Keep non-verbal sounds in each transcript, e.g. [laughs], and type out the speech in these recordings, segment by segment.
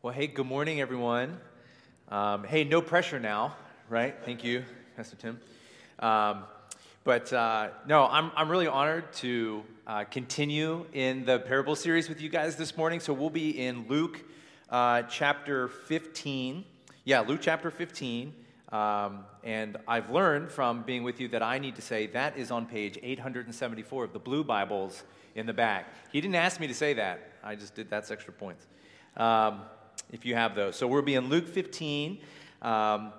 Well, hey, good morning, everyone. Um, hey, no pressure now, right? Thank you, Pastor Tim. Um, but uh, no, I'm, I'm really honored to uh, continue in the parable series with you guys this morning. So we'll be in Luke uh, chapter 15. Yeah, Luke chapter 15. Um, and I've learned from being with you that I need to say that is on page 874 of the blue Bibles in the back. He didn't ask me to say that. I just did that's extra points. If you have those. So we'll be in Luke 15. Um,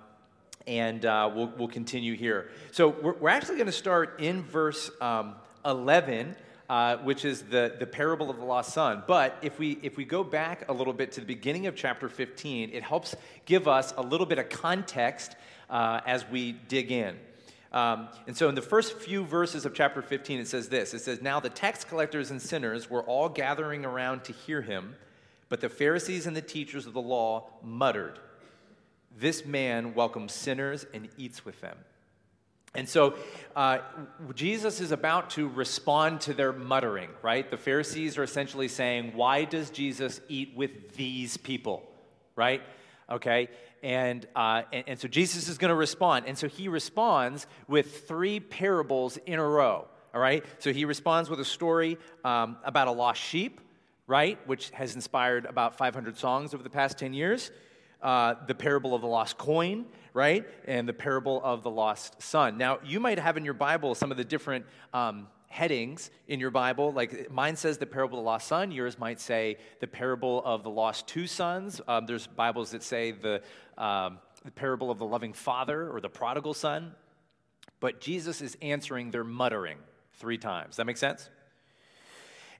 and uh, we'll, we'll continue here. So we're, we're actually going to start in verse um, 11, uh, which is the, the parable of the lost son. But if we, if we go back a little bit to the beginning of chapter 15, it helps give us a little bit of context uh, as we dig in. Um, and so in the first few verses of chapter 15, it says this It says, Now the tax collectors and sinners were all gathering around to hear him, but the Pharisees and the teachers of the law muttered. This man welcomes sinners and eats with them. And so uh, Jesus is about to respond to their muttering, right? The Pharisees are essentially saying, Why does Jesus eat with these people, right? Okay. And, uh, and, and so Jesus is going to respond. And so he responds with three parables in a row, all right? So he responds with a story um, about a lost sheep, right? Which has inspired about 500 songs over the past 10 years uh, the parable of the lost coin, right? And the parable of the lost son. Now, you might have in your Bible some of the different um, headings in your Bible. Like mine says the parable of the lost son, yours might say the parable of the lost two sons. Um, there's Bibles that say the, um, the parable of the loving father or the prodigal son. But Jesus is answering their muttering three times. That make sense?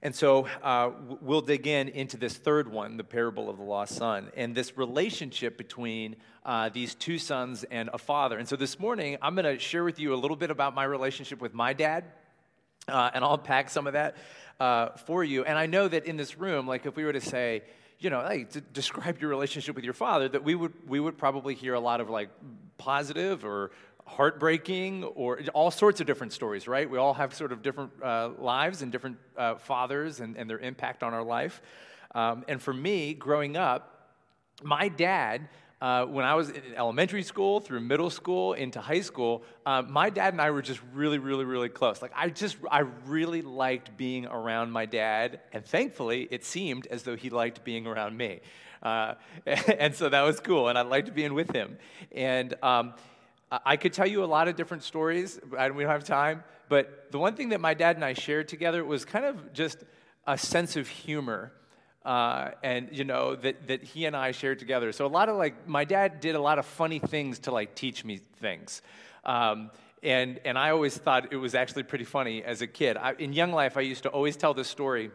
And so uh, we'll dig in into this third one, the parable of the lost son, and this relationship between uh, these two sons and a father. And so this morning, I'm going to share with you a little bit about my relationship with my dad, uh, and I'll pack some of that uh, for you. And I know that in this room, like if we were to say, you know, hey, describe your relationship with your father, that we would we would probably hear a lot of like positive or heartbreaking or all sorts of different stories, right? We all have sort of different uh, lives and different uh, fathers and, and, their impact on our life. Um, and for me, growing up, my dad, uh, when I was in elementary school, through middle school, into high school, uh, my dad and I were just really, really, really close. Like, I just, I really liked being around my dad, and thankfully, it seemed as though he liked being around me. Uh, [laughs] and so that was cool, and I liked being with him. And, um, I could tell you a lot of different stories. and we don't have time. But the one thing that my dad and I shared together was kind of just a sense of humor. Uh, and you know that, that he and i shared together so a lot of like my dad did a lot of funny things to like teach me things um, and and i always thought it was actually pretty funny as a kid I, in young life i used to always tell this story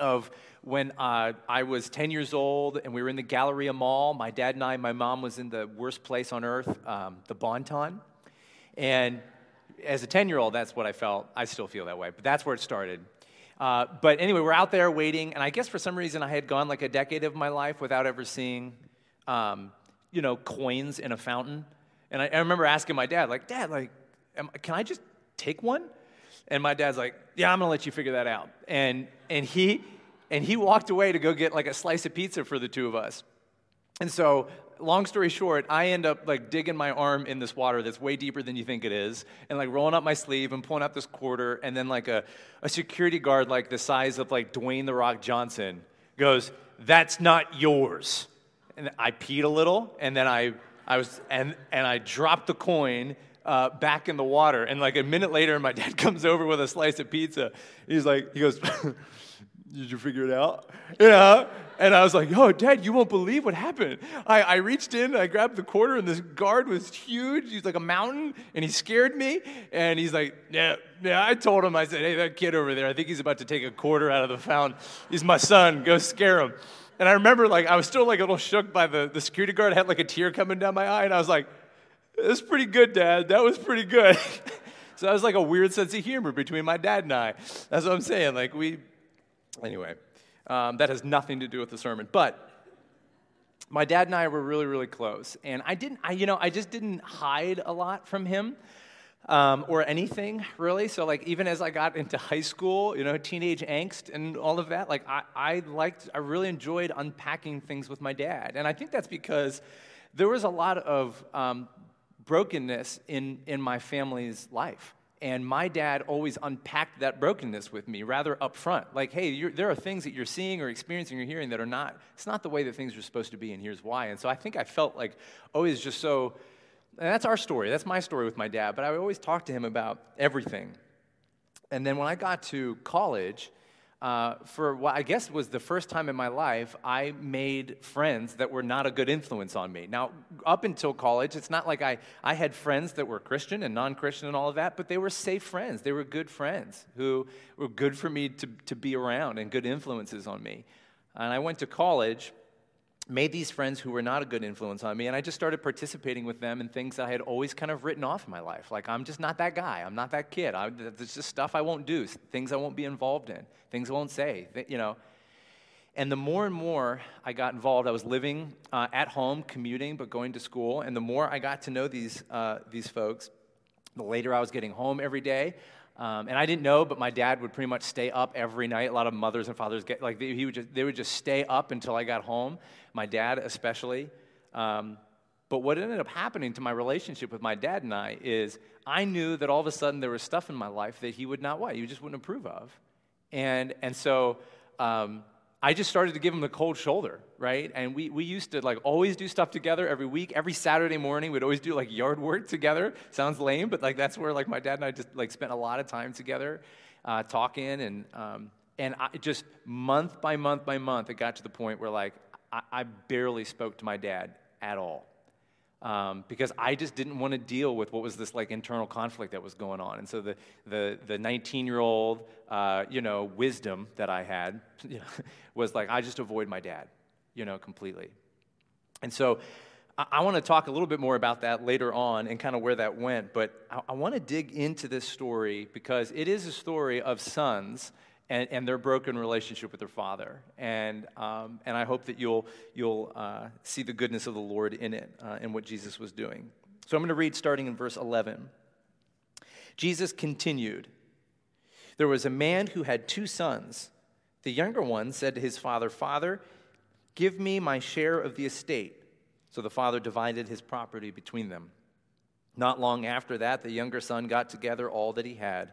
of when uh, I was 10 years old and we were in the Galleria Mall. My dad and I, my mom was in the worst place on earth, um, the Bon-Ton. And as a 10 year old, that's what I felt. I still feel that way, but that's where it started. Uh, but anyway, we're out there waiting, and I guess for some reason I had gone like a decade of my life without ever seeing, um, you know, coins in a fountain. And I, I remember asking my dad, like, Dad, like, am, can I just take one? And my dad's like, "Yeah, I'm gonna let you figure that out." And and he and he walked away to go get like a slice of pizza for the two of us. And so, long story short, I end up like digging my arm in this water that's way deeper than you think it is, and like rolling up my sleeve and pulling out this quarter, and then like a, a security guard like the size of like Dwayne the Rock Johnson goes, "That's not yours." And I peed a little, and then I I was and and I dropped the coin uh, back in the water. And like a minute later, my dad [laughs] comes over with a slice of pizza. He's like, he goes, [laughs] Did you figure it out? You know? And I was like, oh, Dad, you won't believe what happened. I, I reached in, I grabbed the quarter, and this guard was huge. He's like a mountain, and he scared me. And he's like, yeah, yeah. I told him, I said, hey, that kid over there, I think he's about to take a quarter out of the fountain. He's my son. Go scare him. And I remember, like, I was still like a little shook by the, the security guard. I had like a tear coming down my eye, and I was like, that's pretty good, Dad. That was pretty good. [laughs] so that was like a weird sense of humor between my dad and I. That's what I'm saying. Like, we, anyway, um, that has nothing to do with the sermon. But my dad and I were really, really close. And I didn't, I, you know, I just didn't hide a lot from him. um, or anything really. So like even as I got into high school, you know, teenage angst and all of that, like I, I liked, I really enjoyed unpacking things with my dad, and I think that's because there was a lot of um, brokenness in in my family's life. And my dad always unpacked that brokenness with me rather upfront. Like, hey, there are things that you're seeing or experiencing or hearing that are not, it's not the way that things are supposed to be, and here's why. And so I think I felt like always just so and that's our story. That's my story with my dad. But I always talk to him about everything. And then when I got to college, uh, for what I guess was the first time in my life, I made friends that were not a good influence on me. Now, up until college, it's not like I, I had friends that were Christian and non Christian and all of that, but they were safe friends. They were good friends who were good for me to, to be around and good influences on me. And I went to college made these friends who were not a good influence on me, and I just started participating with them in things I had always kind of written off in my life. Like, I'm just not that guy. I'm not that kid. I, there's just stuff I won't do, things I won't be involved in, things I won't say, you know. And the more and more I got involved, I was living uh, at home, commuting, but going to school. And the more I got to know these, uh, these folks, the later I was getting home every day. Um, and I didn't know, but my dad would pretty much stay up every night. A lot of mothers and fathers get like they, he would just, they would just stay up until I got home. My dad especially. Um, but what ended up happening to my relationship with my dad and I is I knew that all of a sudden there was stuff in my life that he would not what he just wouldn't approve of, and and so. Um, I just started to give him the cold shoulder, right? And we, we used to like always do stuff together every week. Every Saturday morning, we'd always do like yard work together. Sounds lame, but like that's where like my dad and I just like spent a lot of time together, uh, talking and um, and I, just month by month by month, it got to the point where like I, I barely spoke to my dad at all um, because I just didn't want to deal with what was this like internal conflict that was going on. And so the the the 19 year old uh, you know wisdom that I had [laughs] you know, was like I just avoid my dad, you know, completely. And so I, I want to talk a little bit more about that later on and kind of where that went. But I, I want to dig into this story because it is a story of sons and, and their broken relationship with their father. And, um, and I hope that you'll, you'll uh, see the goodness of the Lord in it uh, and what Jesus was doing. So I'm going to read starting in verse 11. Jesus continued There was a man who had two sons. The younger one said to his father, Father, give me my share of the estate. So the father divided his property between them. Not long after that, the younger son got together all that he had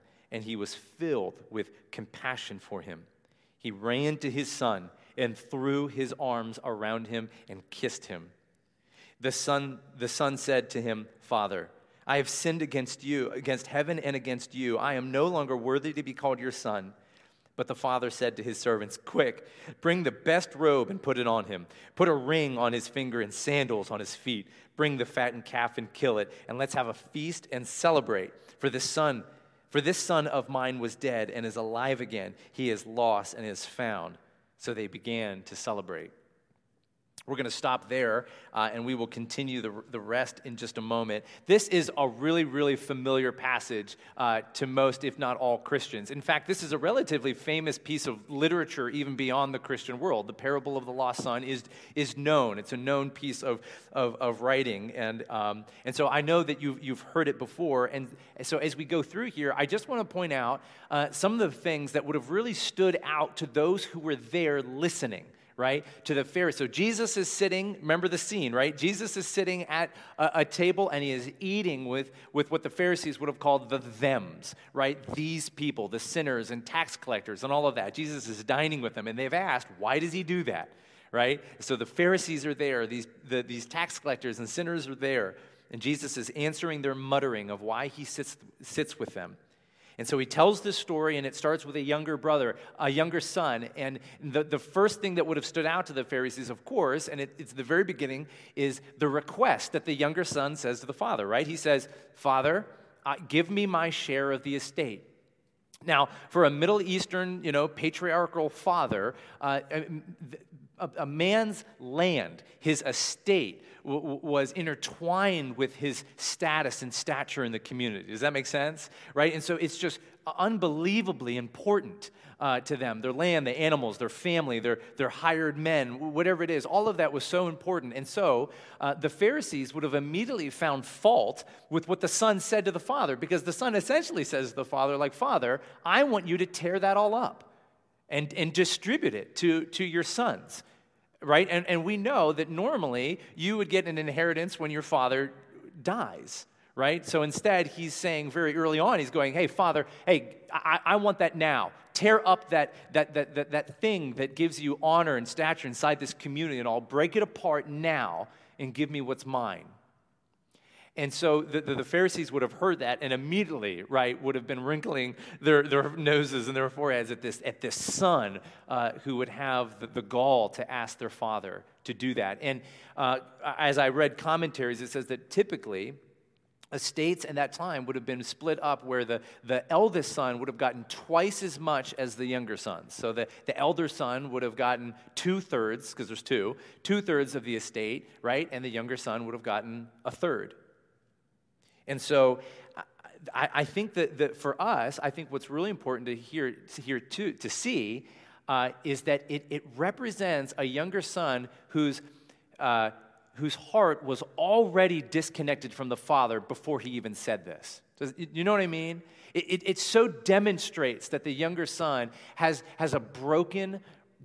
and he was filled with compassion for him. He ran to his son and threw his arms around him and kissed him. The son, the son said to him, Father, I have sinned against you, against heaven and against you. I am no longer worthy to be called your son. But the father said to his servants, Quick, bring the best robe and put it on him. Put a ring on his finger and sandals on his feet. Bring the fattened calf and kill it, and let's have a feast and celebrate. For this son for this son of mine was dead and is alive again. He is lost and is found. So they began to celebrate. We're going to stop there uh, and we will continue the, the rest in just a moment. This is a really, really familiar passage uh, to most, if not all, Christians. In fact, this is a relatively famous piece of literature even beyond the Christian world. The parable of the lost son is, is known, it's a known piece of, of, of writing. And, um, and so I know that you've, you've heard it before. And so as we go through here, I just want to point out uh, some of the things that would have really stood out to those who were there listening right? To the Pharisees. So Jesus is sitting, remember the scene, right? Jesus is sitting at a, a, table and he is eating with, with what the Pharisees would have called the thems, right? These people, the sinners and tax collectors and all of that. Jesus is dining with them and they've asked, why does he do that? Right? So the Pharisees are there, these, the, these tax collectors and sinners are there, and Jesus is answering their muttering of why he sits, sits with them. And so he tells this story, and it starts with a younger brother, a younger son. And the, the first thing that would have stood out to the Pharisees, of course, and it, it's the very beginning, is the request that the younger son says to the father, right? He says, Father, uh, give me my share of the estate. Now, for a Middle Eastern, you know, patriarchal father, uh, a, a, man's land, his estate, w- was intertwined with his status and stature in the community. Does that make sense? Right? And so it's just unbelievably important uh, to them their land, the animals, their family, their, their hired men, whatever it is. All of that was so important. And so uh, the Pharisees would have immediately found fault with what the son said to the father because the son essentially says to the father, like, Father, I want you to tear that all up. And, and distribute it to, to your sons right? And, and we know that normally you would get an inheritance when your father dies, right? So instead, he's saying very early on, he's going, hey, father, hey, I, I want that now. Tear up that, that, that, that, that thing that gives you honor and stature inside this community and I'll Break it apart now and give me what's mine. And so the, the, the, Pharisees would have heard that and immediately, right, would have been wrinkling their, their noses and their foreheads at this, at this son uh, who would have the, the, gall to ask their father to do that. And uh, as I read commentaries, it says that typically, estates in that time would have been split up where the, the eldest son would have gotten twice as much as the younger sons. So the, the elder son would have gotten two thirds, because there's two, two thirds of the estate, right? And the younger son would have gotten a third. And so I, I think that, that, for us, I think what's really important to hear, to, hear to, see uh, is that it, it represents a younger son whose, uh, whose heart was already disconnected from the father before he even said this. Does, you know what I mean? It, it, it so demonstrates that the younger son has, has a broken,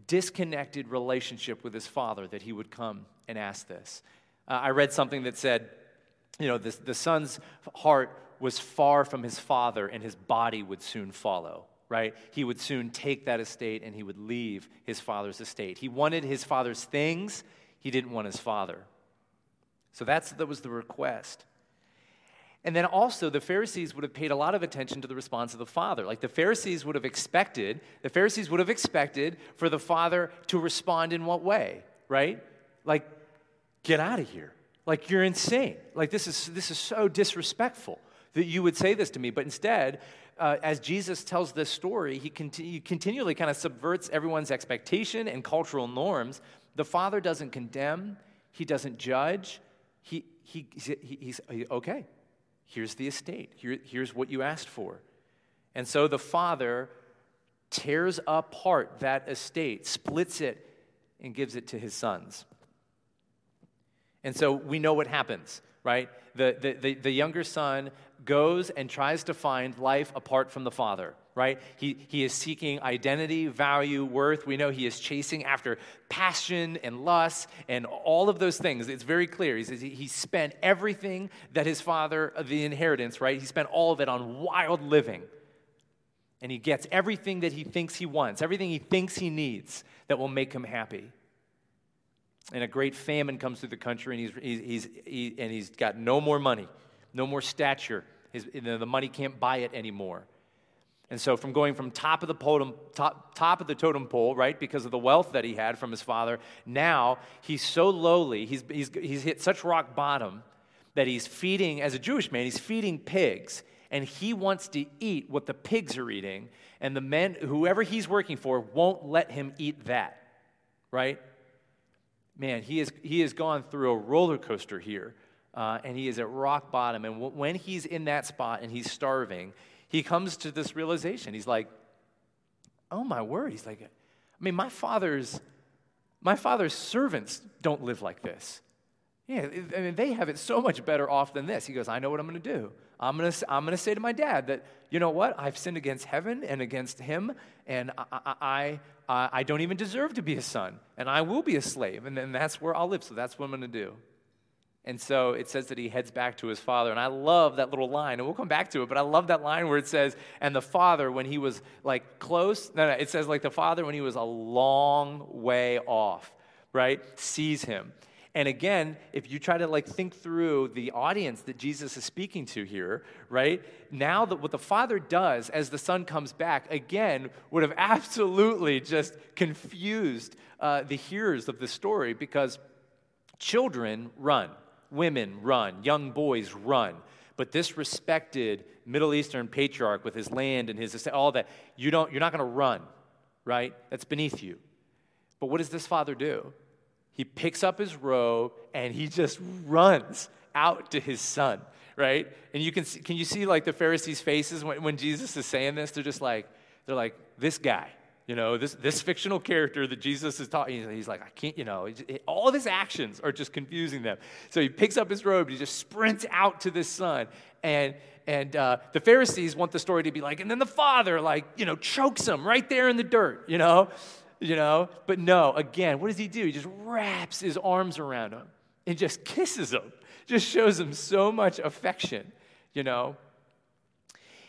disconnected relationship with his father that he would come and ask this. Uh, I read something that said, you know, the, the son's heart was far from his father, and his body would soon follow, right? He would soon take that estate and he would leave his father's estate. He wanted his father's things, he didn't want his father. So that's, that was the request. And then also, the Pharisees would have paid a lot of attention to the response of the father. Like the Pharisees would have expected, the Pharisees would have expected for the father to respond in what way, right? Like, get out of here. Like, you're insane. Like, this is, this is so disrespectful that you would say this to me. But instead, uh, as Jesus tells this story, he, he continually kind of subverts everyone's expectation and cultural norms. The Father doesn't condemn, He doesn't judge. He, he, he, he's okay, here's the estate, Here, here's what you asked for. And so the Father tears apart that estate, splits it, and gives it to his sons. And so we know what happens, right? The, the, the, the, younger son goes and tries to find life apart from the father, right? He, he is seeking identity, value, worth. We know he is chasing after passion and lust and all of those things. It's very clear. He he, he spent everything that his father, uh, the inheritance, right? He spent all of it on wild living. And he gets everything that he thinks he wants, everything he thinks he needs that will make him happy and a great famine comes through the country, and he's, he's, he, and he's got no more money, no more stature. His, the money can't buy it anymore. And so, from going from top of the totem, top, top of the totem pole, right, because of the wealth that he had from his father, now he's so lowly, he's, he's, he's hit such rock bottom that he's feeding, as a Jewish man, he's feeding pigs, and he wants to eat what the pigs are eating, and the men, whoever he's working for, won't let him eat that, right? Man, he, is, he has gone through a roller coaster here, uh, and he is at rock bottom. And w- when he's in that spot and he's starving, he comes to this realization. He's like, oh my word. He's like, I mean, my father's, my father's servants don't live like this. Yeah, I mean, they have it so much better off than this. He goes, I know what I'm going to do. I'm going to I'm to say to my dad that, you know what? I've sinned against heaven and against him, and I, I, I, I don't even deserve to be a son, and I will be a slave, and then that's where I'll live. So that's what I'm going to do. And so it says that he heads back to his father. And I love that little line, and we'll come back to it, but I love that line where it says, and the father, when he was like close, no, no, it says like the father, when he was a long way off, right, sees him. And again, if you try to like think through the audience that Jesus is speaking to here, right? Now that what the father does as the son comes back, again, would have [laughs] absolutely just confused uh, the hearers of the story because children run, women run, young boys run. But this respected Middle Eastern patriarch with his land and his all that, you don't, you're not going to run, right? That's beneath you. But what does this father do? He picks up his robe and he just runs out to his son, right? And you can see, can you see like the Pharisees' faces when, when Jesus is saying this? They're just like, they're like, this guy, you know, this, this fictional character that Jesus is talking, he's like, I can't, you know, all of his actions are just confusing them. So he picks up his robe, and he just sprints out to this son. And, and uh, the Pharisees want the story to be like, and then the father, like, you know, chokes him right there in the dirt, you know? You know? But no, again, what does he do? He just wraps his arms around him and just [laughs] kisses him, just shows him so much affection, you know?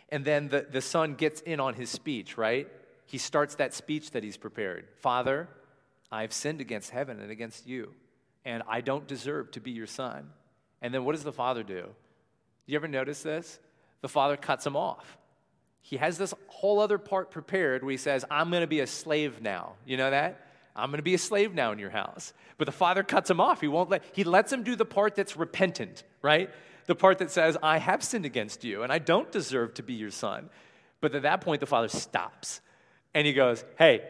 And then the, the son gets in on his speech, right? He starts that speech that he's prepared Father, I've sinned against heaven and against you, and I don't deserve to be your son. And then what does the father do? You ever notice this? The father cuts him off he has this whole other part prepared where he says, I'm going to be a slave now. You know that? I'm going to be a slave now in your house. But the father cuts him off. He won't let, he lets him do the part that's repentant, right? The part that says, I have sinned against you and I don't deserve to be your son. But at that point, the father stops and he goes, Hey,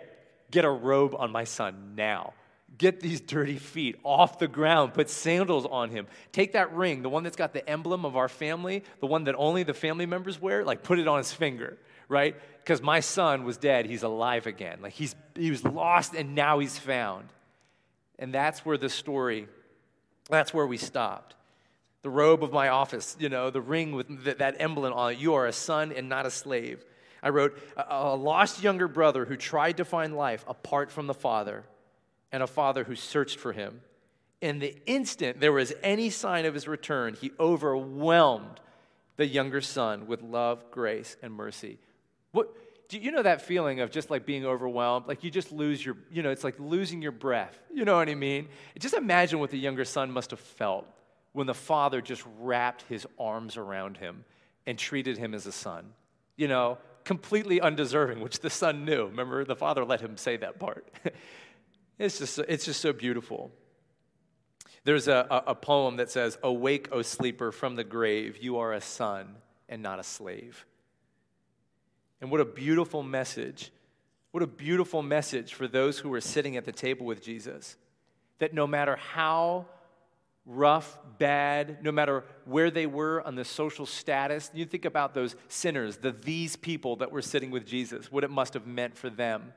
get a robe on my son now. Get these dirty feet off the ground. Put sandals on him. Take that ring, the one that's got the emblem of our family, the one that only the family members wear, like put it on his finger, right? Because my son was dead. He's alive again. Like he's, he was lost and now he's found. And that's where the story, that's where we stopped. The robe of my office, you know, the ring with that emblem on it. You are a son and not a slave. I wrote, a, a lost younger brother who tried to find life apart from the father and a father who searched for him. In the instant there was any sign of his return, he overwhelmed the younger son with love, grace, and mercy. What, do you know that feeling of just like being overwhelmed? Like you just lose your, you know, it's like losing your breath. You know what I mean? Just imagine what the younger son must have felt when the father just wrapped his arms around him and treated him as a son. You know, completely undeserving, which the son knew. Remember, the father let him say that part. [laughs] It's just, it's just so beautiful. There's a, a, a poem that says, Awake, O sleeper, from the grave, you are a son and not a slave. And what a beautiful message. What a beautiful message for those who were sitting at the table with Jesus. That no matter how rough, bad, no matter where they were on the social status, you think about those sinners, the these people that were sitting with Jesus, what it must have meant for them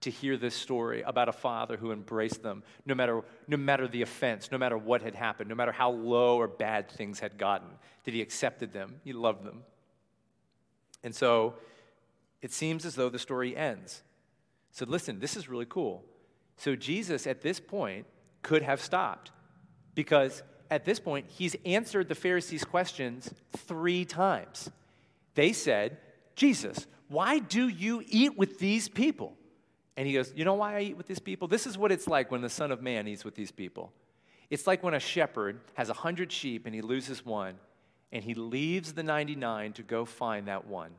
to hear this story about a father who embraced them no matter, no matter the offense, no matter what had happened, no matter how low or bad things had gotten, that he accepted them, he loved them. And so it seems as though the story ends. So listen, this is really cool. So Jesus at this point could have stopped because at this point he's answered the Pharisees' questions three times. They said, Jesus, why do you eat with these people? And he goes, You know why I eat with these people? This is what it's like when the Son of Man eats with these people. It's like when a shepherd has a hundred sheep and he loses one, and he leaves the 99 to go find that one.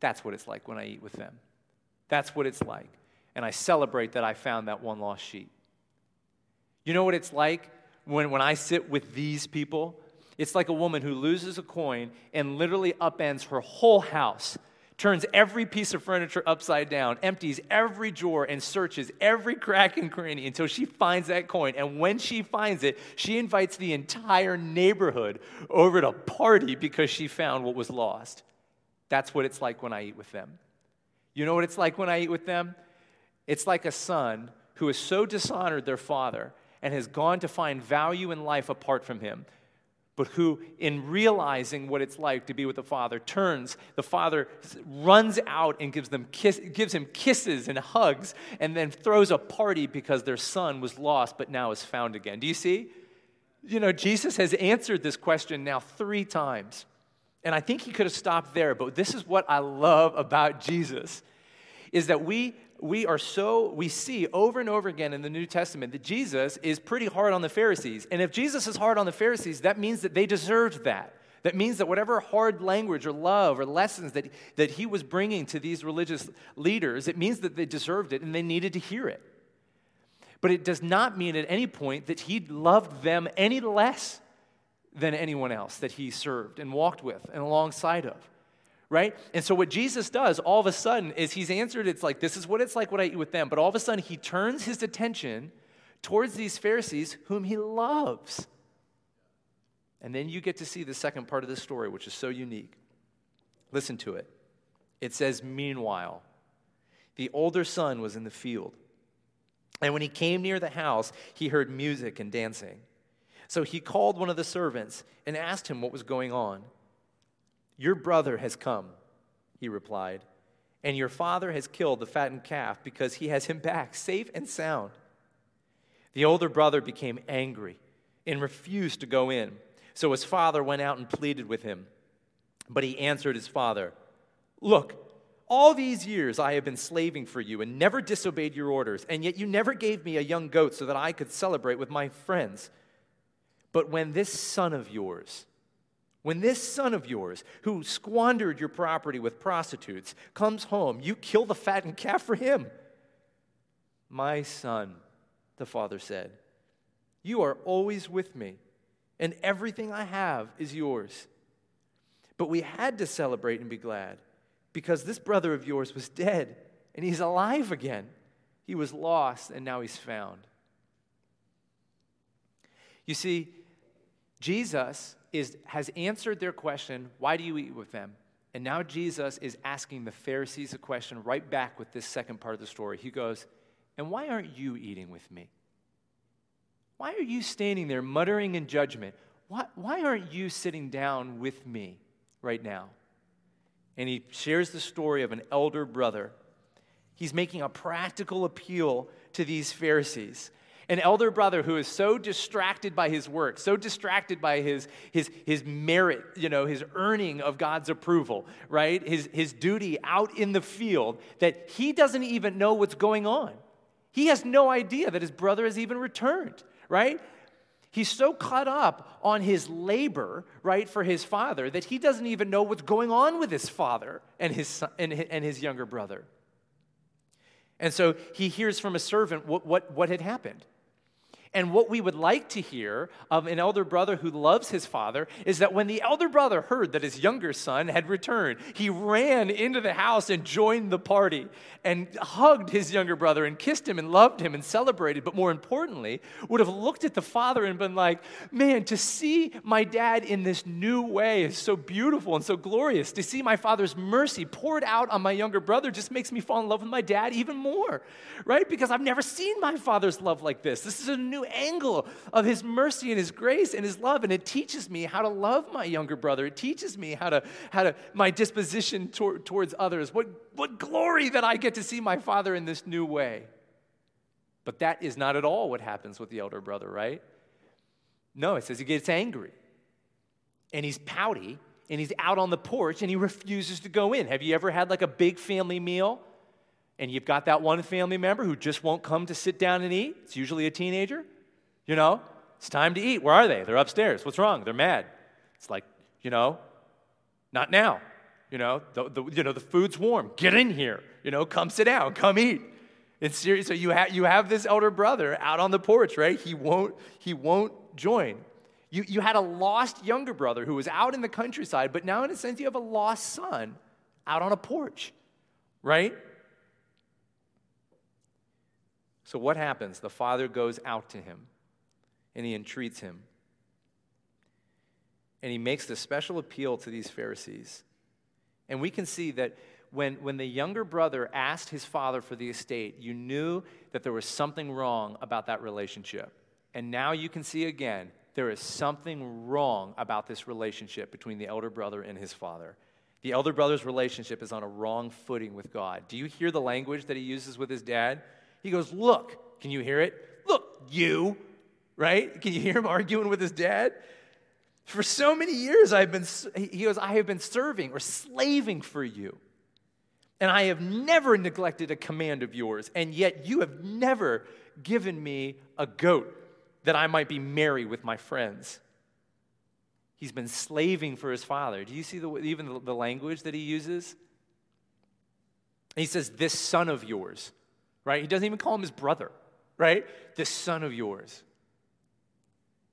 That's what it's like when I eat with them. That's what it's like. And I celebrate that I found that one lost sheep. You know what it's like when, when I sit with these people? It's like a woman who loses a coin and literally upends her whole house turns every piece of furniture upside down, empties every drawer, and searches every crack and cranny until she finds that coin. And when she finds it, she invites the entire neighborhood over to party because she found what was lost. That's what it's like when I eat with them. You know what it's like when I eat with them? It's like a son who has so dishonored their father and has gone to find value in life apart from him. But who, in realizing what it's like to be with the Father, turns. The Father runs out and gives, them kiss, gives him kisses and hugs, and then throws a party because their son was lost but now is found again. Do you see? You know, Jesus has answered this question now three times. And I think he could have stopped there, but this is what I love about Jesus is that we we are so, we see over and over again in the New Testament that Jesus is pretty hard on the Pharisees. And if Jesus is hard on the Pharisees, that means that they deserved that. That means that whatever hard language or love or lessons that, that he was bringing to these religious leaders, it means that they deserved it and they needed to hear it. But it does not mean at any point that he loved them any less than anyone else that he served and walked with and alongside of right? And so what Jesus does all of a sudden is he's answered it's like this is what it's like what I eat with them, but all of a sudden he turns his attention towards these Pharisees whom he loves. And then you get to see the second part of the story which is so unique. Listen to it. It says meanwhile the older son was in the field. And when he came near the house, he heard music and dancing. So he called one of the servants and asked him what was going on. Your brother has come, he replied, and your father has killed the fattened calf because he has him back, safe and sound. The older brother became angry and refused to go in. So his father went out and pleaded with him. But he answered his father, Look, all these years I have been slaving for you and never disobeyed your orders, and yet you never gave me a young goat so that I could celebrate with my friends. But when this son of yours, when this son of yours, who squandered your property with prostitutes, comes home, you kill the fattened calf for him. My son, the father said, you are always with me, and everything I have is yours. But we had to celebrate and be glad because this brother of yours was dead and he's alive again. He was lost and now he's found. You see, Jesus is, has answered their question, Why do you eat with them? And now Jesus is asking the Pharisees a question right back with this second part of the story. He goes, And why aren't you eating with me? Why are you standing there muttering in judgment? Why, why aren't you sitting down with me right now? And he shares the story of an elder brother. He's making a practical appeal to these Pharisees an elder brother who is so distracted by his work, so distracted by his, his, his merit, you know, his earning of God's approval, right? His, his duty out in the field, that he doesn't even know what's going on. He has no idea that his brother has even returned, right? He's so caught up on his labor, right, for his father that he doesn't even know what's going on with his father and his, son, and, and his younger brother. And so he hears from a servant what, what, what had happened. And what we would like to hear of an elder brother who loves his father is that when the elder brother heard that his younger son had returned, he ran into the house and joined the party and hugged his younger brother and kissed him and loved him and celebrated. But more importantly, would have looked at the father and been like, man, to see my dad in this new way is so beautiful and so glorious. To see my father's mercy poured out on my younger brother just makes me fall in love with my dad even more, right? Because I've never seen my father's love like this. This is a new new angle of His mercy and His grace and His love. And it teaches me how to love my younger brother. It teaches me how to, how to my disposition tor- towards others. What, what glory that I get to see my father in this new way. But that is not at all what happens with the elder brother, right? No, it says he gets angry and he's pouty and he's out on the porch and he refuses to go in. Have you ever had like a big family meal and you've got that one family member who just won't come to sit down and eat. It's usually a teenager. You know, it's time to eat. Where are they? They're upstairs. What's wrong? They're mad. It's like, you know, not now. You know, the, the, you know, the food's warm. Get in here. You know, come sit down. Come eat. It's serious. So you, ha- you have this elder brother out on the porch, right? He won't, he won't join. You, you had a lost younger brother who was out in the countryside, but now, in a sense, you have a lost son out on a porch, right? So, what happens? The father goes out to him and he entreats him. And he makes this special appeal to these Pharisees. And we can see that when, when the younger brother asked his father for the estate, you knew that there was something wrong about that relationship. And now you can see again there is something wrong about this relationship between the elder brother and his father. The elder brother's relationship is on a wrong footing with God. Do you hear the language that he uses with his dad? He goes, Look, can you hear it? Look, you, right? Can you hear him arguing with his dad? For so many years, I've been, he goes, I have been serving or slaving for you. And I have never neglected a command of yours, and yet you have never given me a goat that I might be merry with my friends. He's been slaving for his father. Do you see the, even the, the language that he uses? he says, This son of yours, right? He doesn't even call him his brother, right? This son of yours.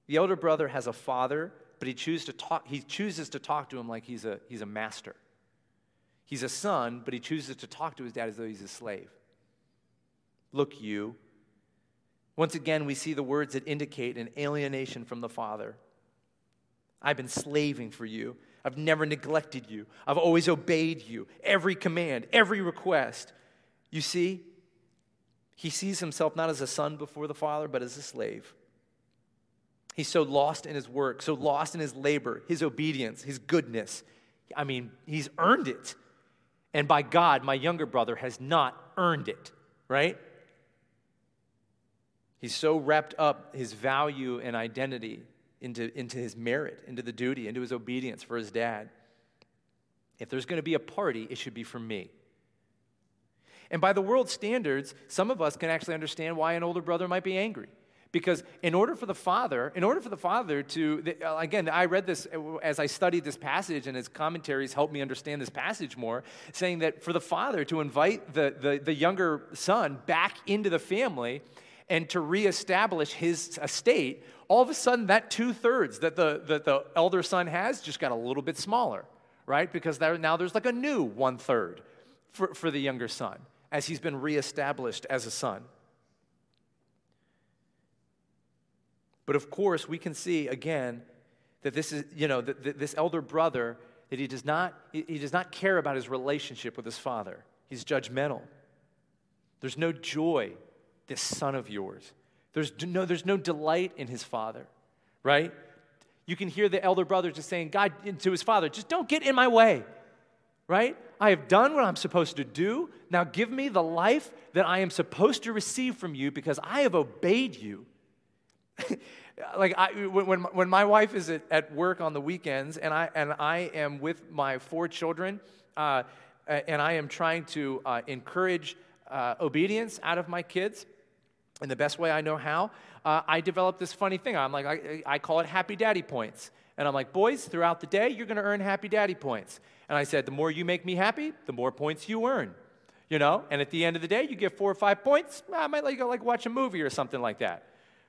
The elder brother has a father, but he, chooses to talk, he chooses to talk to him like he's a, he's a master. He's a son, but he chooses to talk to his dad as though he's a slave. Look, you. Once again, we see the words that indicate an alienation from the father. I've been slaving for you. I've never neglected you. I've always obeyed you. Every command, every request. You see, he sees himself not as a son before the father, but as a slave. He's so lost in his work, so lost in his labor, his obedience, his goodness. I mean, he's earned it. And by God, my younger brother has not earned it, right? He's so wrapped up his value and identity into, into his merit, into the duty, into his obedience for his dad. If there's going to be a party, it should be for me. And by the world's standards, some of us can actually understand why an older brother might be angry. Because in order for the father, in order for the father to, uh, again, I read this uh, as I studied this passage, and his commentaries helped me understand this passage more, saying that for the father to invite the, the, the younger son back into the family and to reestablish his estate, all of a sudden that two thirds that the, that the elder son has just got a little bit smaller, right? Because there, now there's like a new one third for, for the younger son as he's been reestablished as a son. But of course, we can see again that this is, you know, that this elder brother, that he does not, he does not care about his relationship with his father. He's judgmental. There's no joy, this son of yours. There's no, there's no delight in his father, right? You can hear the elder brother just saying, God, to his father, just don't get in my way, right? I have done what I'm supposed to do. Now give me the life that I am supposed to receive from you because I have obeyed you. [laughs] like I, when, when my wife is at, at work on the weekends and I, and I am with my four children uh, and I am trying to uh, encourage uh, obedience out of my kids in the best way I know how, uh, I develop this funny thing. I'm like, I, I call it happy daddy points. And I'm like, boys, throughout the day, you're going to earn happy daddy points. And I said, the more you make me happy, the more points you earn. You know, and at the end of the day, you get four or five points. I might let you go like watch a movie or something like that.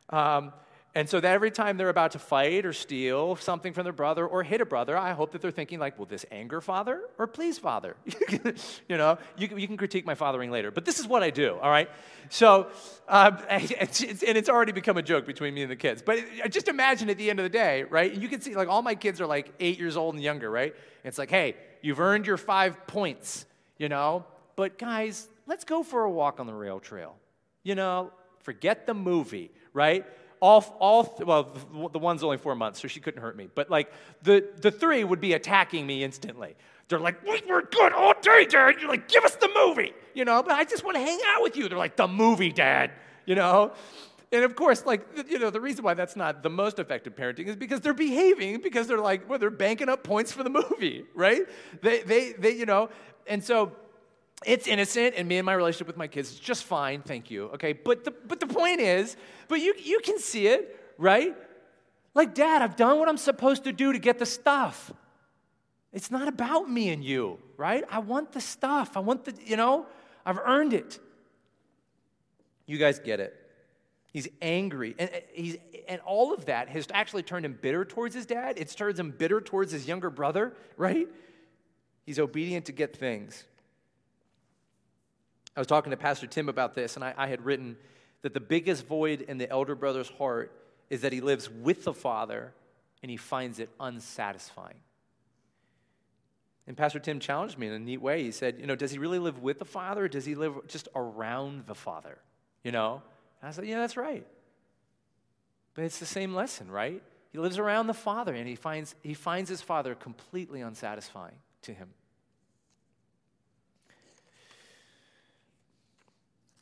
Um, and so that every time they're about to fight or steal something from their brother or hit a brother, I hope that they're thinking like, will this anger father or please father? [laughs] you know, you, you, can critique my fathering later, but this is what I do, all right? So, um, [laughs] and it's already become a joke between me and the kids. But just imagine at the end of the day, right? And you can see like all my kids are like eight years old and younger, right? it's like, hey, you've earned your five points, you know? But guys, let's go for a walk on the rail trail. You know, forget the movie, right? all, all well, the one's only four months, so she couldn't hurt me. But like the, the three would be attacking me instantly. They're like, we're good all day, Dad. You're like, give us the movie, you know. But I just want to hang out with you. They're like, the movie, Dad, you know. And of course, like you know, the reason why that's not the most effective parenting is because they're behaving because they're like, well, they're banking up points for the movie, [laughs] right? They, they, they, you know. And so it's innocent and me and my relationship with my kids is just fine thank you okay? But the, but the point is but you, you can see it right? Like dad i've done what i'm supposed to do to get the stuff. It's not about me and you right? I want the stuff. I want the you know i've earned it. You guys get it he's angry and he's and all of that has actually turned him bitter towards his dad it's turned him bitter towards his younger brother right he's obedient to get things I was talking to Pastor Tim about this, and I, I had written that the biggest void in the elder brother's heart is that he lives with the father and he finds it unsatisfying. And Pastor Tim challenged me in a neat way. He said, You know, does he really live with the Father or does he live just around the Father? You know? And I said, Yeah, that's right. But it's the same lesson, right? He lives around the Father, and he finds, he finds his Father completely unsatisfying to him.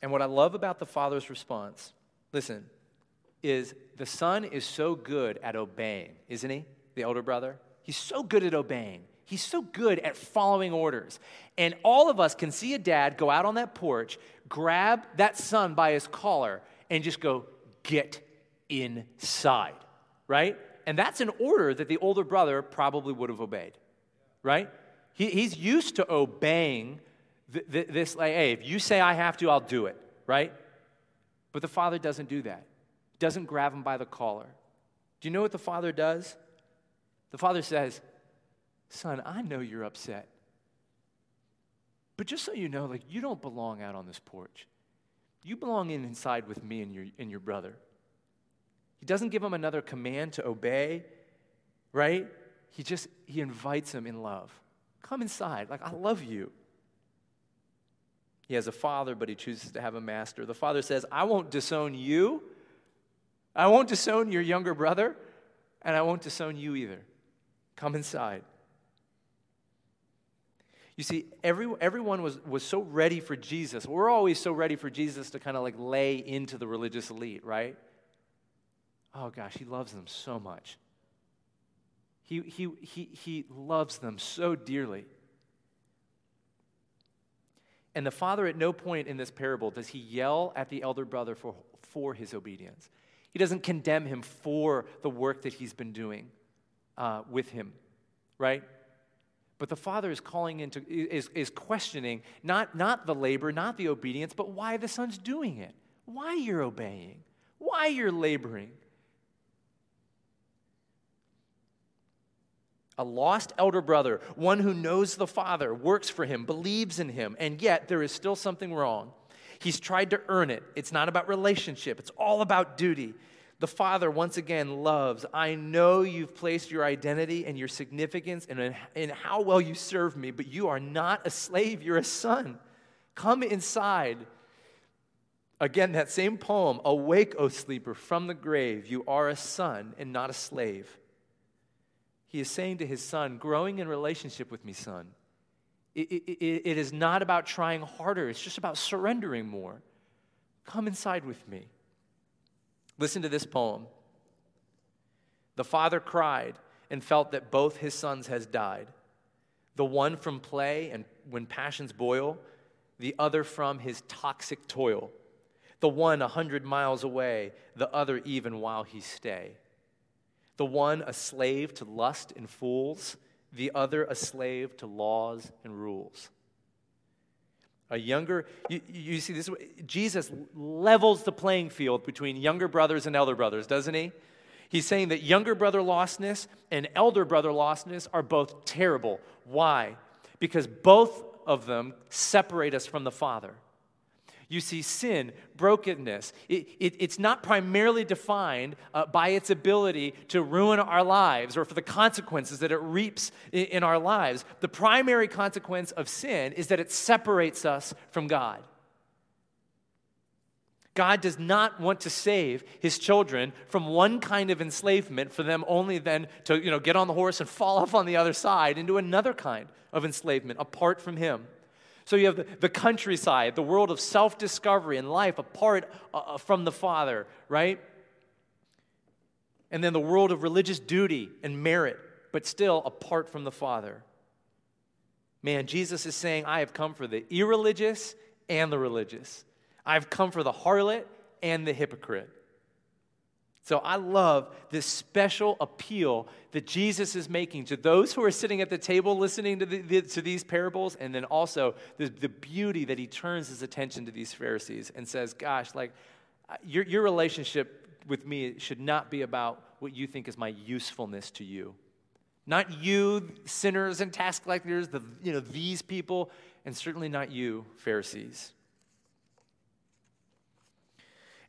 And what I love about the Father's response, listen, is the Son is so good at obeying, isn't he? The older brother? He's so good at obeying. He's so good at following orders. And all of us can see a dad go out on that porch, grab that son by his collar, and just go, get inside, right? And that's an order that the older brother probably would have obeyed, right? He, he's used to obeying th- th- this, like, hey, if you say I have to, I'll do it, right? But the father doesn't do that. Doesn't grab him by the collar. Do you know what the father does? The father says, Son, I know you're upset. But just so you know, like you don't belong out on this porch. You belong in inside with me and your, and your brother. He doesn't give him another command to obey, right? He just he invites him in love. Come inside. Like I love you. He has a father, but he chooses to have a master. The father says, I won't disown you. I won't disown your younger brother, and I won't disown you either. Come inside. You see, every, everyone was, was so ready for Jesus. We're always so ready for Jesus to kind of like lay into the religious elite, right? Oh gosh, he loves them so much. He, he, he, he loves them so dearly. And the father, at no point in this parable, does he yell at the elder brother for, for his obedience. He doesn't condemn him for the work that he's been doing uh, with him, right? But the father is calling into, is, is questioning not, not the labor, not the obedience, but why the son's doing it, why you're obeying, why you're laboring. A lost elder brother, one who knows the father, works for him, believes in him, and yet there is still something wrong. He's tried to earn it. It's not about relationship, it's all about duty. The Father, once again, loves. I know you've placed your identity and your significance in, in how well you serve me, but you are not a slave, you're a son. Come inside. Again, that same poem Awake, O sleeper, from the grave. You are a son and not a slave. He is saying to his son, Growing in relationship with me, son. It, it, it is not about trying harder, it's just about surrendering more. Come inside with me. Listen to this poem. The father cried and felt that both his sons has died. The one from play and when passions boil, the other from his toxic toil. The one a hundred miles away, the other even while he stay. The one a slave to lust and fools, the other a slave to laws and rules. A younger, you, you see, this Jesus levels the playing field between younger brothers and elder brothers, doesn't he? He's saying that younger brother lostness and elder brother lostness are both terrible. Why? Because both of them separate us from the Father. You see, sin, brokenness, it, it, it's not primarily defined uh, by its ability to ruin our lives or for the consequences that it reaps in, in our lives. The primary consequence of sin is that it separates us from God. God does not want to save his children from one kind of enslavement for them only then to you know, get on the horse and [laughs] fall off on the other side into another kind of enslavement apart from him. So you have the, the countryside, the world of self discovery and life apart uh, uh, from the Father, right? And then the world of religious duty and merit, but still apart from the Father. Man, Jesus is saying, I have come for the irreligious and the religious. I've come for the harlot and the hypocrite. So I love this special appeal that Jesus is making to those who are sitting at the table listening to, the, the, to these parables, and then also the, the beauty that he turns his attention to these Pharisees and says, Gosh, like, your, your relationship with me should not be about what you think is my usefulness to you. Not you, sinners and tax collectors, the, you know, these people, and certainly not you, Pharisees.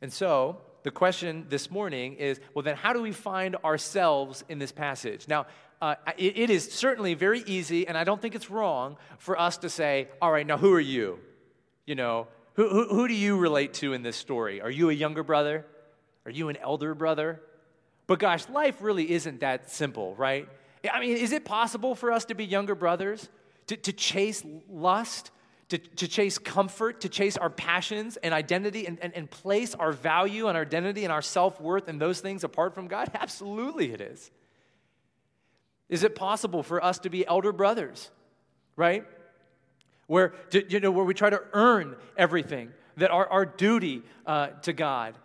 And so, the question this morning is well, then, how do we find ourselves in this passage? Now, uh, it, it is certainly very easy, and I don't think it's wrong for us to say, all right, now who are you? You know, who, who, who do you relate to in this story? Are you a younger brother? Are you an elder brother? But gosh, life really isn't that simple, right? I mean, is it possible for us to be younger brothers, to, to chase lust, to, to chase comfort, to chase our passions and identity, and, and, and place our value and our identity and our self worth and those things apart from God? [laughs] Absolutely, it is. Is it possible for us to be elder brothers, right? Where, to, you know, where we try to earn everything, that our, our duty uh, to God.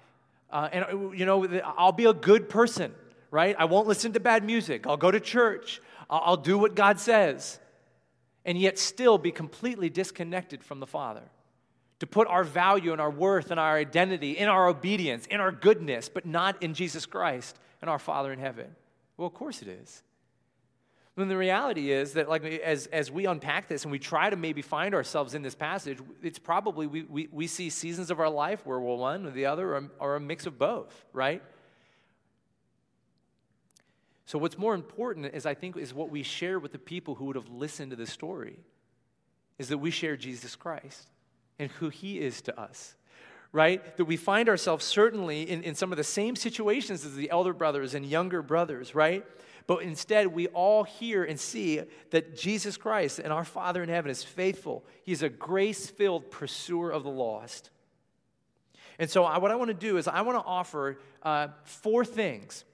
Uh, and, you know, I'll be a good person, right? I won't listen to bad music. I'll go to church. I'll, I'll do what God says. And yet still be completely disconnected from the Father. To put our value and our worth and our identity in our obedience, in our goodness, but not in Jesus Christ and our Father in heaven. Well, of course it is. When the reality is that, like, as, as we unpack this and we try to maybe find ourselves in this passage, it's probably we, we, we see seasons of our life where we're one or the other or, or a mix of both, right? So, what's more important is, I think, is what we share with the people who would have listened to the story is that we share Jesus Christ and who he is to us right? That we find ourselves certainly in, in some of the same situations as the elder brothers and younger brothers, right? But instead, we all hear and see that Jesus Christ and our Father in heaven is faithful. He's a grace filled pursuer of the lost. And so, I, what I want to do is, I want to offer uh, four things.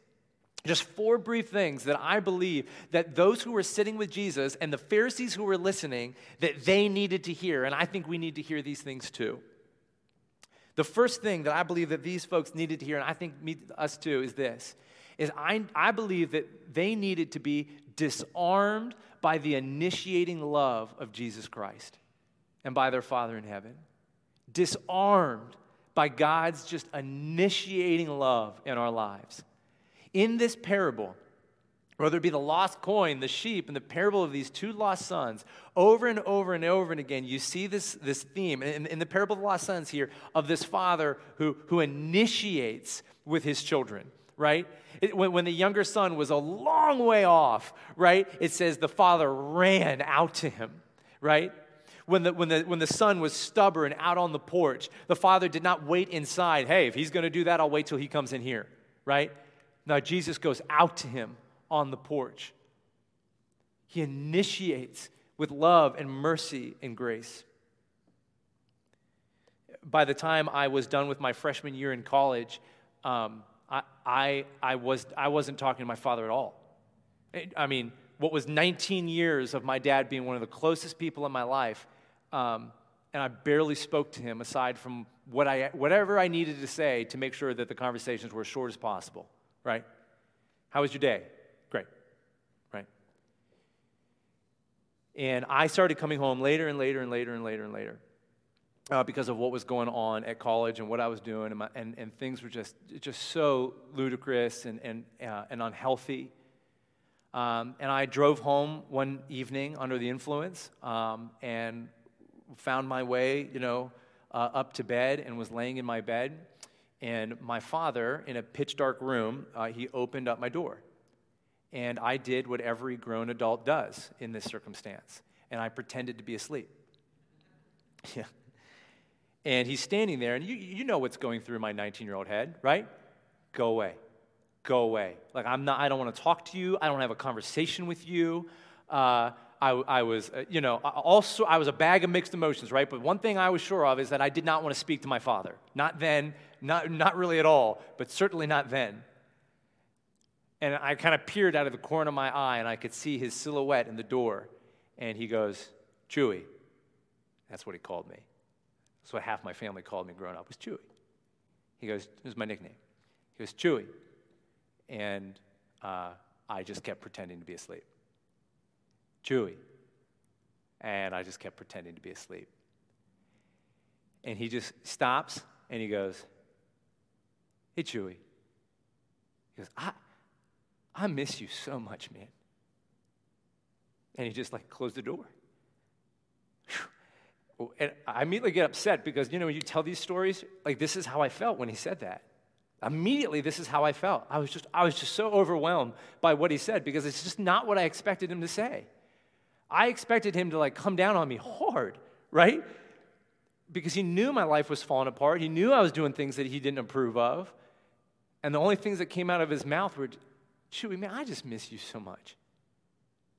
Just four brief things that I believe that those who were sitting with Jesus and the Pharisees who were listening that they needed to hear and I think we need to hear these things too. The first thing that I believe that these folks needed to hear and I think me, us too is this is I, I believe that they needed to be disarmed by the initiating love of Jesus Christ and by their Father in heaven. Disarmed by God's just initiating love in our lives. In this parable, whether it be the lost coin, the sheep, and the parable of these two lost sons, over and over and over and again, you see this, this theme in, in the parable of the lost sons here of this father who, who initiates with his children right? It, when, when the younger son was a long way off, right? It says the father ran out to him, right? When the, when, the, when the son was stubborn out on the porch, the father did not wait inside. Hey, if he's going to do that, I'll wait till he comes in here, right? Now, Jesus goes out to him on the porch. He initiates with love and mercy and grace. By the time I was done with my freshman year in college, um, I, I, I, was, I wasn't talking to my father at all. I mean, what was 19 years of my dad being one of the closest people in my life, um, and I barely spoke to him aside from what I, whatever I needed to say to make sure that the conversations were as short as possible, right? How was your day? Great, right? And I started coming home later and later and later and later and later uh, because of what was going on at college and what I was doing, and, my, and, and things were just, just so ludicrous and, and, uh, and unhealthy. Um, and I drove home one evening under the influence um, and found my way, you know, uh, up to bed and was laying in my bed. And my father, in a pitch dark room, uh, he opened up my door. And I did what every grown adult does in this circumstance, and I pretended to be asleep. [laughs] Yeah. And he's standing there, and you, you know what's going through my 19 year old head, right? Go away. Go away. Like, I'm not, I don't want to talk to you. I don't have a conversation with you. Uh, I, I, was, uh, you know, also, I was a bag of mixed emotions, right? But one thing I was sure of is that I did not want to speak to my father. Not then, not, not really at all, but certainly not then. And I kind of peered out of the corner of my eye, and I could see his silhouette in the door. And he goes, Chewy. That's what he called me. That's what half my family called me growing up was Chewy. He goes, this is my nickname. He goes, Chewy. And uh, I just kept pretending to be asleep. Chewy. And I just kept pretending to be asleep. And he just stops and he goes, Hey, Chewy. He goes, I, I miss you so much, man. And he just like closed the door. And I immediately get upset because, you know, when you tell these stories, like this is how I felt when he said that. Immediately, this is how I felt. I was just, I was just so overwhelmed by what he said because it's just not what I expected him to say. I expected him to like come down on me hard, right? Because he knew my life was falling apart. He knew I was doing things that he didn't approve of. And the only things that came out of his mouth were, Chewie, man, I just miss you so much.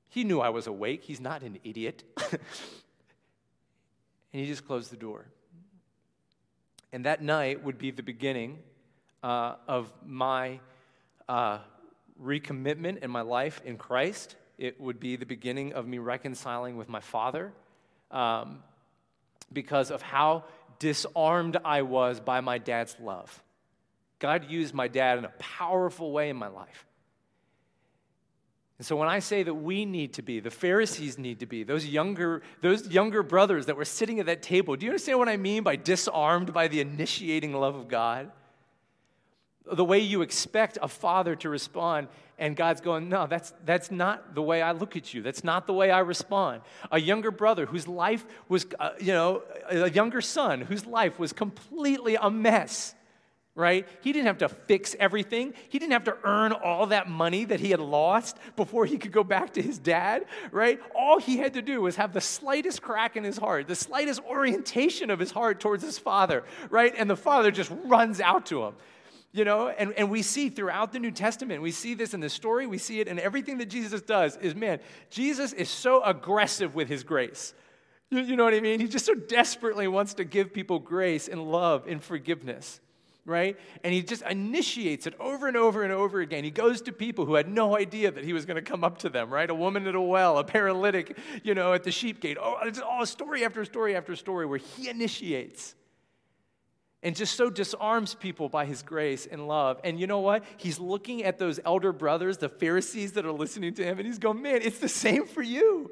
He knew I was awake. He's not an idiot. [laughs] and he just closed the door. And that night would be the beginning uh, of my uh, recommitment in my life in Christ. It would be the beginning of me reconciling with my father um, because of how disarmed I was by my dad's love. God used my dad in a powerful way in my life. And so when I say that we need to be, the Pharisees need to be, those younger, those younger brothers that were sitting at that table, do you understand what I mean by disarmed by the initiating love of God? The way you expect a father to respond, and God's going, No, that's, that's not the way I look at you. That's not the way I respond. A younger brother whose life was, uh, you know, a younger son whose life was completely a mess right? He didn't have to fix everything. He didn't have to earn all that money that he had lost before he could go back to his dad, right? All he had to do was have the slightest crack in his heart, the slightest orientation of his heart towards his father, right? And the father just runs out to him. You know, and, and we see throughout the New Testament, we see this in the story, we see it in everything that Jesus does, is man, Jesus is so aggressive with his grace. You, you know what I mean? He just so desperately wants to give people grace and love and forgiveness right? And he just initiates it over and over and over again. He goes to people who had no idea that he was going to come up to them, right? A woman at a well, a paralytic, you know, at the sheep gate. Oh, it's all story after story after story where he initiates and just so disarms people by his grace and love. And you know what? He's looking at those elder brothers, the Pharisees that are listening to him, and he's going, man, it's the same for you.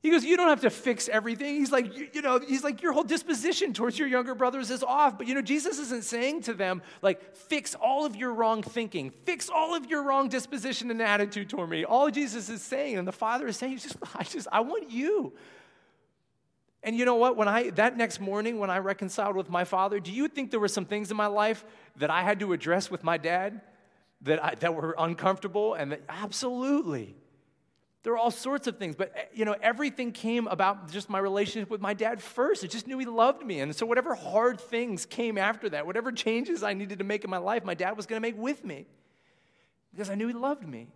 He goes, You don't have to fix everything. He's like, you, you, know, he's like, your whole disposition towards your younger brothers is off. But you know, Jesus isn't saying to them, like, fix all of your wrong thinking, fix all of your wrong disposition and attitude toward me. All Jesus is saying, and the Father is saying, just, I just, I want you. And you know what? When I that next morning when I reconciled with my father, do you think there were some things in my life that I had to address with my dad that I, that were uncomfortable? And that, absolutely. There were all sorts of things, but eh, you know, everything came about just my relationship with my dad first. I just knew he loved me. And so whatever hard things came after that, whatever changes I needed to make in my life, my dad was going to make with me because I knew he loved me.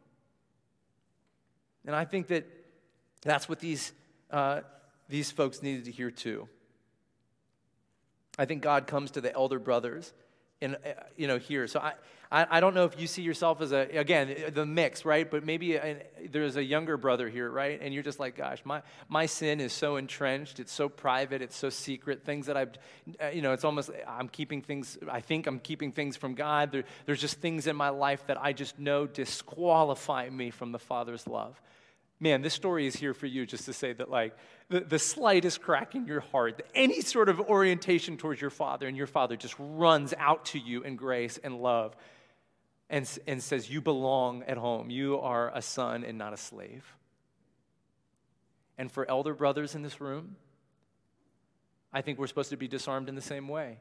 And I think that that's what these, uh, these folks needed to hear too. I think God comes to the elder brothers and, uh, you know, here. So I, I, don't know if you see yourself as a, again, the mix, right? But maybe there's a younger brother here, right? And you're just like, gosh, my, my sin is so entrenched. It's so private. It's so secret. Things that I've, uh, you know, it's almost, I'm keeping things, I think I'm keeping things from God. There, there's just things in my life that I just know disqualify me from the Father's love man, this story is here for you just to say that, like, the, the slightest crack in your heart, any sort of orientation towards your father, and your father just runs out to you in grace and love and, and says, You belong at home. You are a son and not a slave. And for elder brothers in this room, I think we're supposed to be disarmed in the same way.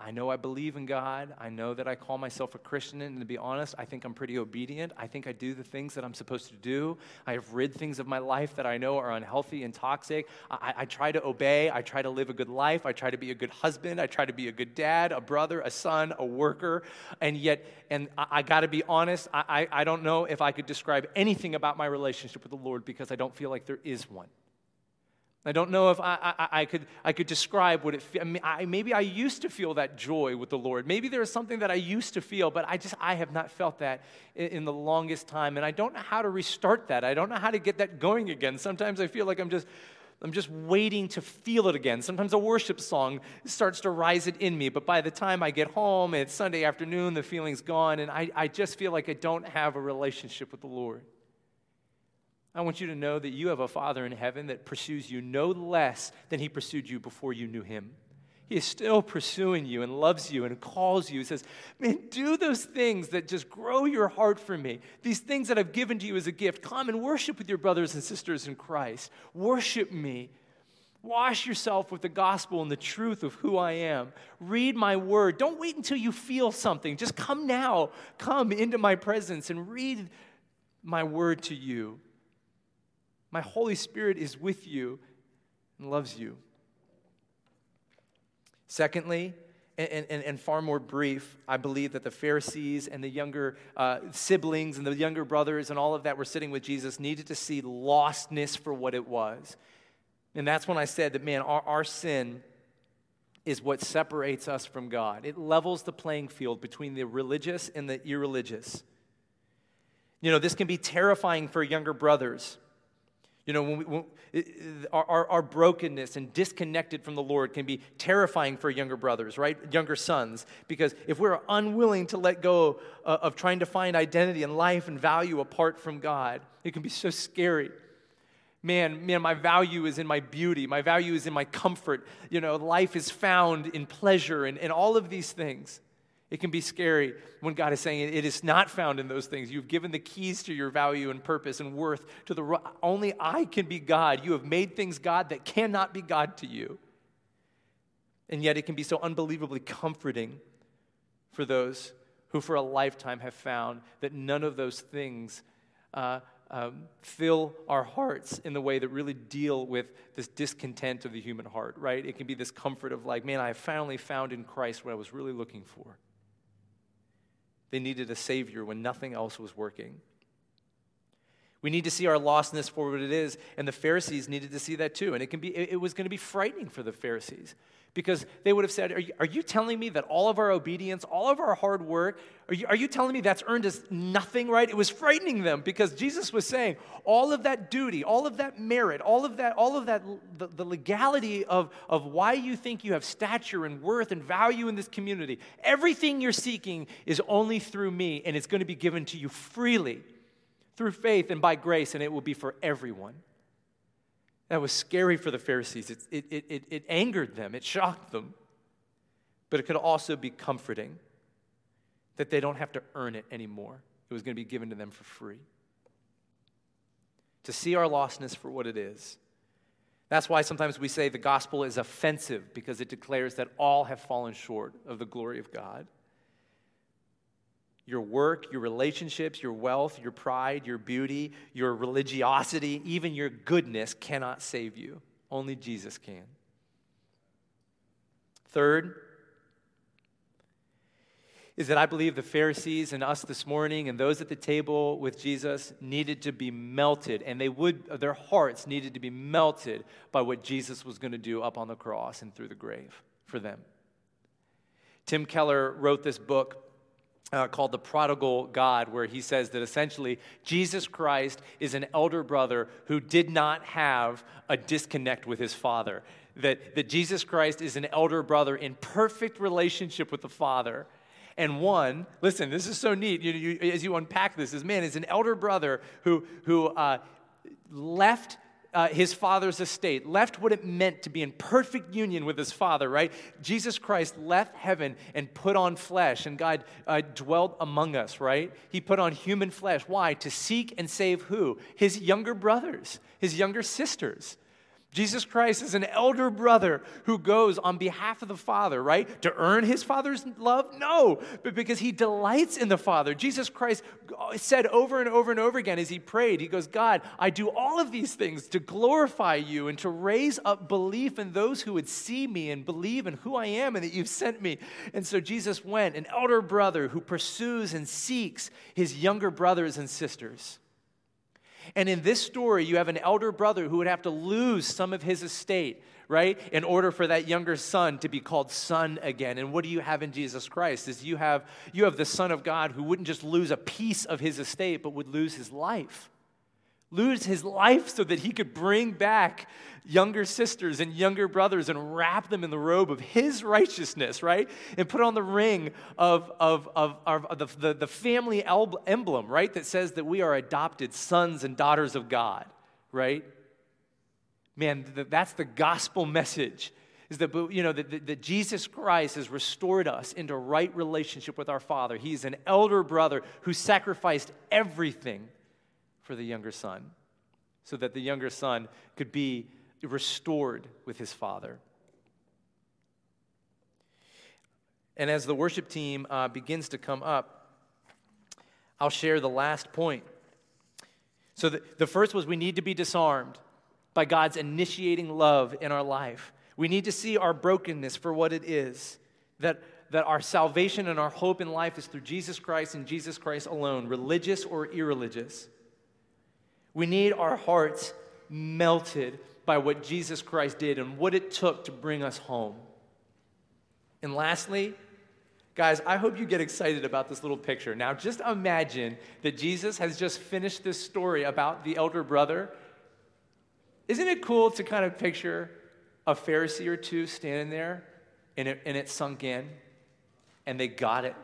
I know I believe in God. I know that I call myself a Christian. And to be honest, I think I'm pretty obedient. I think I do the things that I'm supposed to do. I have rid things of my life that I know are unhealthy and toxic. I, I, try to obey. I try to live a good life. I try to be a good husband. I try to be a good dad, a brother, a son, a worker. And yet, and I, I got to be honest, I, I, I don't know if I could describe anything about my relationship with the Lord because I don't feel like there is one. I don't know if I, I, I, could, I could describe what it feels maybe I used to feel that joy with the Lord. Maybe there is something that I used to feel, but I just I have not felt that in, in, the longest time, and I don't know how to restart that. I don't know how to get that going again. Sometimes I feel like I'm just I'm just waiting to feel it again. Sometimes a worship song starts to rise it in me, but by the time I get home, it's Sunday afternoon, the feeling's gone, and I, I just feel like I don't have a relationship with the Lord. I want you to know that you have a Father in heaven that pursues you no less than he pursued you before you knew him. He is still pursuing you and loves you and calls you. He says, Man, do those things that just grow your heart for me. These things that I've given to you as a gift. Come and worship with your brothers and sisters in Christ. Worship me. Wash yourself with the gospel and the truth of who I am. Read my word. Don't wait until you feel something. Just come now. Come into my presence and read my word to you. My Holy Spirit is with you and loves you. Secondly, and, and, and, far more brief, I believe that the Pharisees and the younger uh, siblings and the younger brothers and all of that were sitting with Jesus needed to see lostness for what it was. And that's when I said that, man, our, our sin is what separates us from God. It levels the playing field between the religious and the irreligious. You know, this can be terrifying for younger brothers. You know, when we, when, our, our brokenness and disconnected from the Lord can be terrifying for younger brothers, right? Younger sons. Because if we're unwilling to let go of, of trying to find identity and life and value apart from God, it can be so scary man, man, my value is in my beauty. My value is in my comfort. You know, life is found in pleasure and, and all of these things. It can be scary when God is saying it is not found in those things. You've given the keys to your value and purpose and worth to the only I can be God. You have made things God that cannot be God to you. And yet it can be so unbelievably comforting for those who for a lifetime have found that none of those things uh, um, fill our hearts in the way that really deal with this discontent of the human heart, right? It can be this comfort of like, man, I finally found in Christ what I was really looking for. They needed a Savior when nothing else was working. We need to see our lostness for what it is, and the Pharisees needed to see that too. And it can be it was going to be frightening for the Pharisees because they would have said, Are you, are you telling me that all of our obedience, all of our hard work, are you, are you telling me that's earned us nothing, right? It was frightening them because Jesus was saying, all of that duty, all of that merit, all of that, all of that, the, the legality of, of why you think you have stature and worth and value in this community, everything you're seeking is only through me, and it's going to be given to you freely through faith and by grace, and it will be for everyone. That was scary for the Pharisees. It, it, it, it, angered them, it shocked them. But it could also be comforting that they don't have to earn it anymore. It was going to be given to them for free. To see our lostness for what it is. That's why sometimes we say the gospel is offensive because it declares that all have fallen short of the glory of God. Your work, your relationships, your wealth, your pride, your beauty, your religiosity, even your goodness cannot save you. Only Jesus can. Third, is that I believe the Pharisees and us this morning and those at the table with Jesus needed to be melted, and they would, their hearts needed to be melted by what Jesus was going to do up on the cross and through the grave for them. Tim Keller wrote this book uh, called The Prodigal God, where he says that essentially Jesus Christ is an elder brother who did not have a disconnect with his father. That, that Jesus Christ is an elder brother in perfect relationship with the Father. And one, listen, this is so neat you, you, as you unpack this, is man is an elder brother who, who uh, left uh, his father's estate, left what it meant to be in perfect union with his father, right? Jesus Christ left heaven and put on flesh, and God uh, dwelt among us, right? He put on human flesh. Why? To seek and save who? His younger brothers, his younger sisters. Jesus Christ is an elder brother who goes on behalf of the Father, right? To earn his Father's love? No, but because he delights in the Father. Jesus Christ said over and over and over again as he prayed, He goes, God, I do all of these things to glorify you and to raise up belief in those who would see me and believe in who I am and that you've sent me. And so Jesus went, an elder brother who pursues and seeks his younger brothers and sisters. And in this story, you have an elder brother who would have to lose some of his estate, right, in order for that younger son to be called son again. And what do you have in Jesus Christ? Is you have you have the Son of God who wouldn't just lose a piece of his estate, but would lose his life lose his life so that he could bring back younger sisters and younger brothers and wrap them in the robe of his righteousness, right? And put on the ring of, of, of, of the, the, the family emblem, right? That says that we are adopted sons and daughters of God, right? Man, that's the gospel message is that, you know, that, that, Jesus Christ has restored us into right relationship with our Father. He's an elder brother who sacrificed everything for the younger son so that the younger son could be restored with his father. And as the worship team uh, begins to come up, I'll share the last point. So the, the first was we need to be disarmed by God's initiating love in our life. We need to see our brokenness for what it is. that, that our salvation and our hope in life is through Jesus Christ and Jesus Christ alone, religious or irreligious. We need our hearts melted by what Jesus Christ did and what it took to bring us home. And lastly, guys, I hope you get excited about this little picture. Now, just imagine that Jesus has just finished this story about the elder brother. Isn't it cool to kind of picture a Pharisee or two standing there and it, and it sunk in and they got it?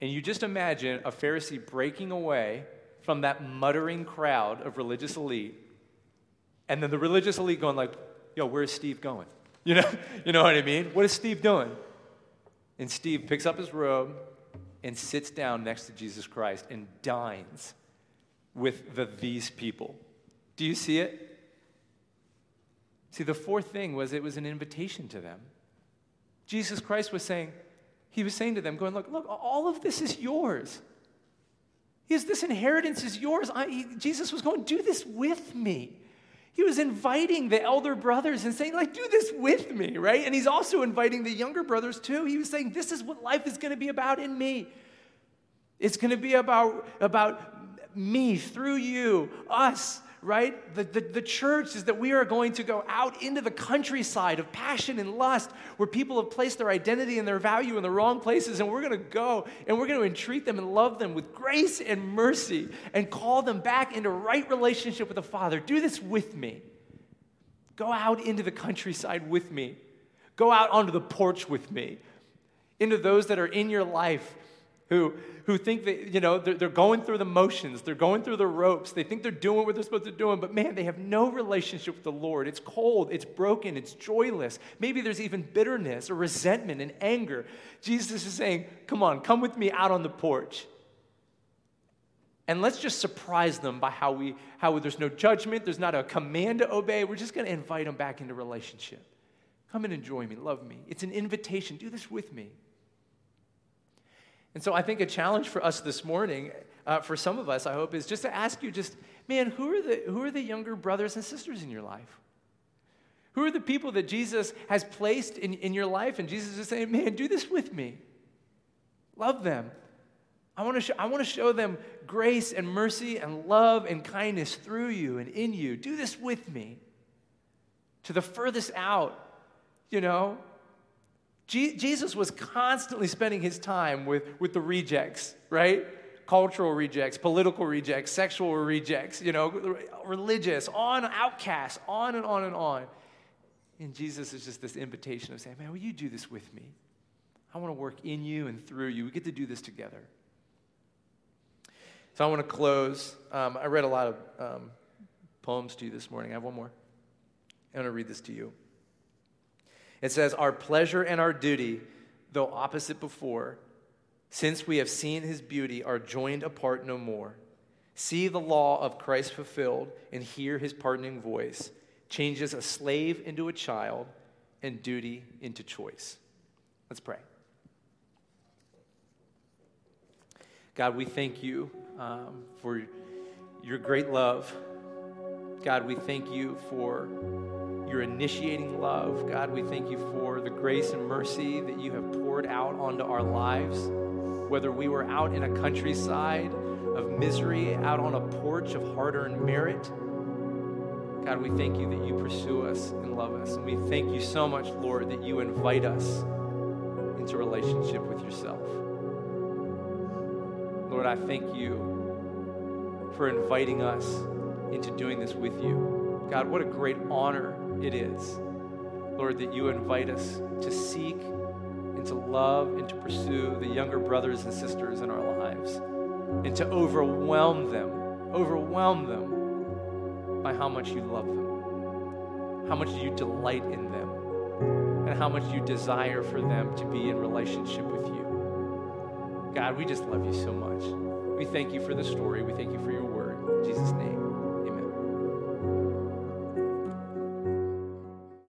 And you just imagine a Pharisee breaking away from that muttering crowd of religious elite and then the religious elite going like, yo, where's Steve going? [laughs] You know, you know what I mean? What is Steve doing? And Steve picks up his robe and sits down next to Jesus Christ and dines with the these people. Do you see it? See, the fourth thing was it was an invitation to them. Jesus Christ was saying, He was saying to them, going, Look, look, all of this is yours. Has this inheritance is yours. I, he, Jesus was going, Do this with me. He was inviting the elder brothers and saying, like, do this with me, right? And he's also inviting the younger brothers too. He was saying, this is what life is going to be about in me. It's going to be about, about me through you, us, right? The, the, the church is that we are going to go out into the countryside of passion and lust where people have placed their identity and their value in the wrong places. And we're going to go and we're going to entreat them and love them with grace and mercy and call them back into right relationship with the Father. Do this with me. Go out into the countryside with me. Go out onto the porch with me. Into those that are in your life who, who think that, you know, they're, they're going through the motions, they're going through the ropes, they think they're doing what they're supposed to do, but man, they have no relationship with the Lord. It's cold, it's broken, it's joyless. Maybe there's even bitterness or resentment and anger. Jesus is saying, Come on, come with me out on the porch. And let's just surprise them by how we how there's no judgment, there's not a command to obey. We're just going to invite them back into relationship. Come and enjoy me, love me. It's an invitation. Do this with me. And so I think a challenge for us this morning, uh, for some of us, I hope, is just to ask you just, man, who are, the, who are the younger brothers and sisters in your life? Who are the people that Jesus has placed in, in your life? And Jesus is saying, man, do this with me. Love them. I want, to I want to show them grace and mercy and love and kindness through you and in you. Do this with me. To the furthest out, you know, Jesus was constantly spending his time with, with the rejects, right? Cultural rejects, political rejects, sexual rejects, you know, religious, on, outcasts, on and on and on. And Jesus is just this invitation of saying, man, will you do this with me? I want to work in you and through you. We get to do this together. So I want to close. Um, I read a lot of um, poems to you this morning. I have one more. I want to read this to you. It says, Our pleasure and our duty, though opposite before, since we have seen his beauty, are joined apart no more. See the law of Christ fulfilled and hear his pardoning voice, changes a slave into a child and duty into choice. Let's pray. God, we thank you um, for your great love. God, we thank you for your initiating love. God, we thank you for the grace and mercy that you have poured out onto our lives. Whether we were out in a countryside of misery, out on a porch of hard earned merit, God, we thank you that you pursue us and love us. And we thank you so much, Lord, that you invite us into relationship with yourself. Lord, I thank you for inviting us into doing this with you. God, what a great honor it is, Lord, that you invite us to seek and to love and to pursue the younger brothers and sisters in our lives and to overwhelm them, overwhelm them by how much you love them, how much you delight in them, and how much you desire for them to be in relationship with you. God, we just love you so much. We thank you for the story. We thank you for your word. In Jesus' name.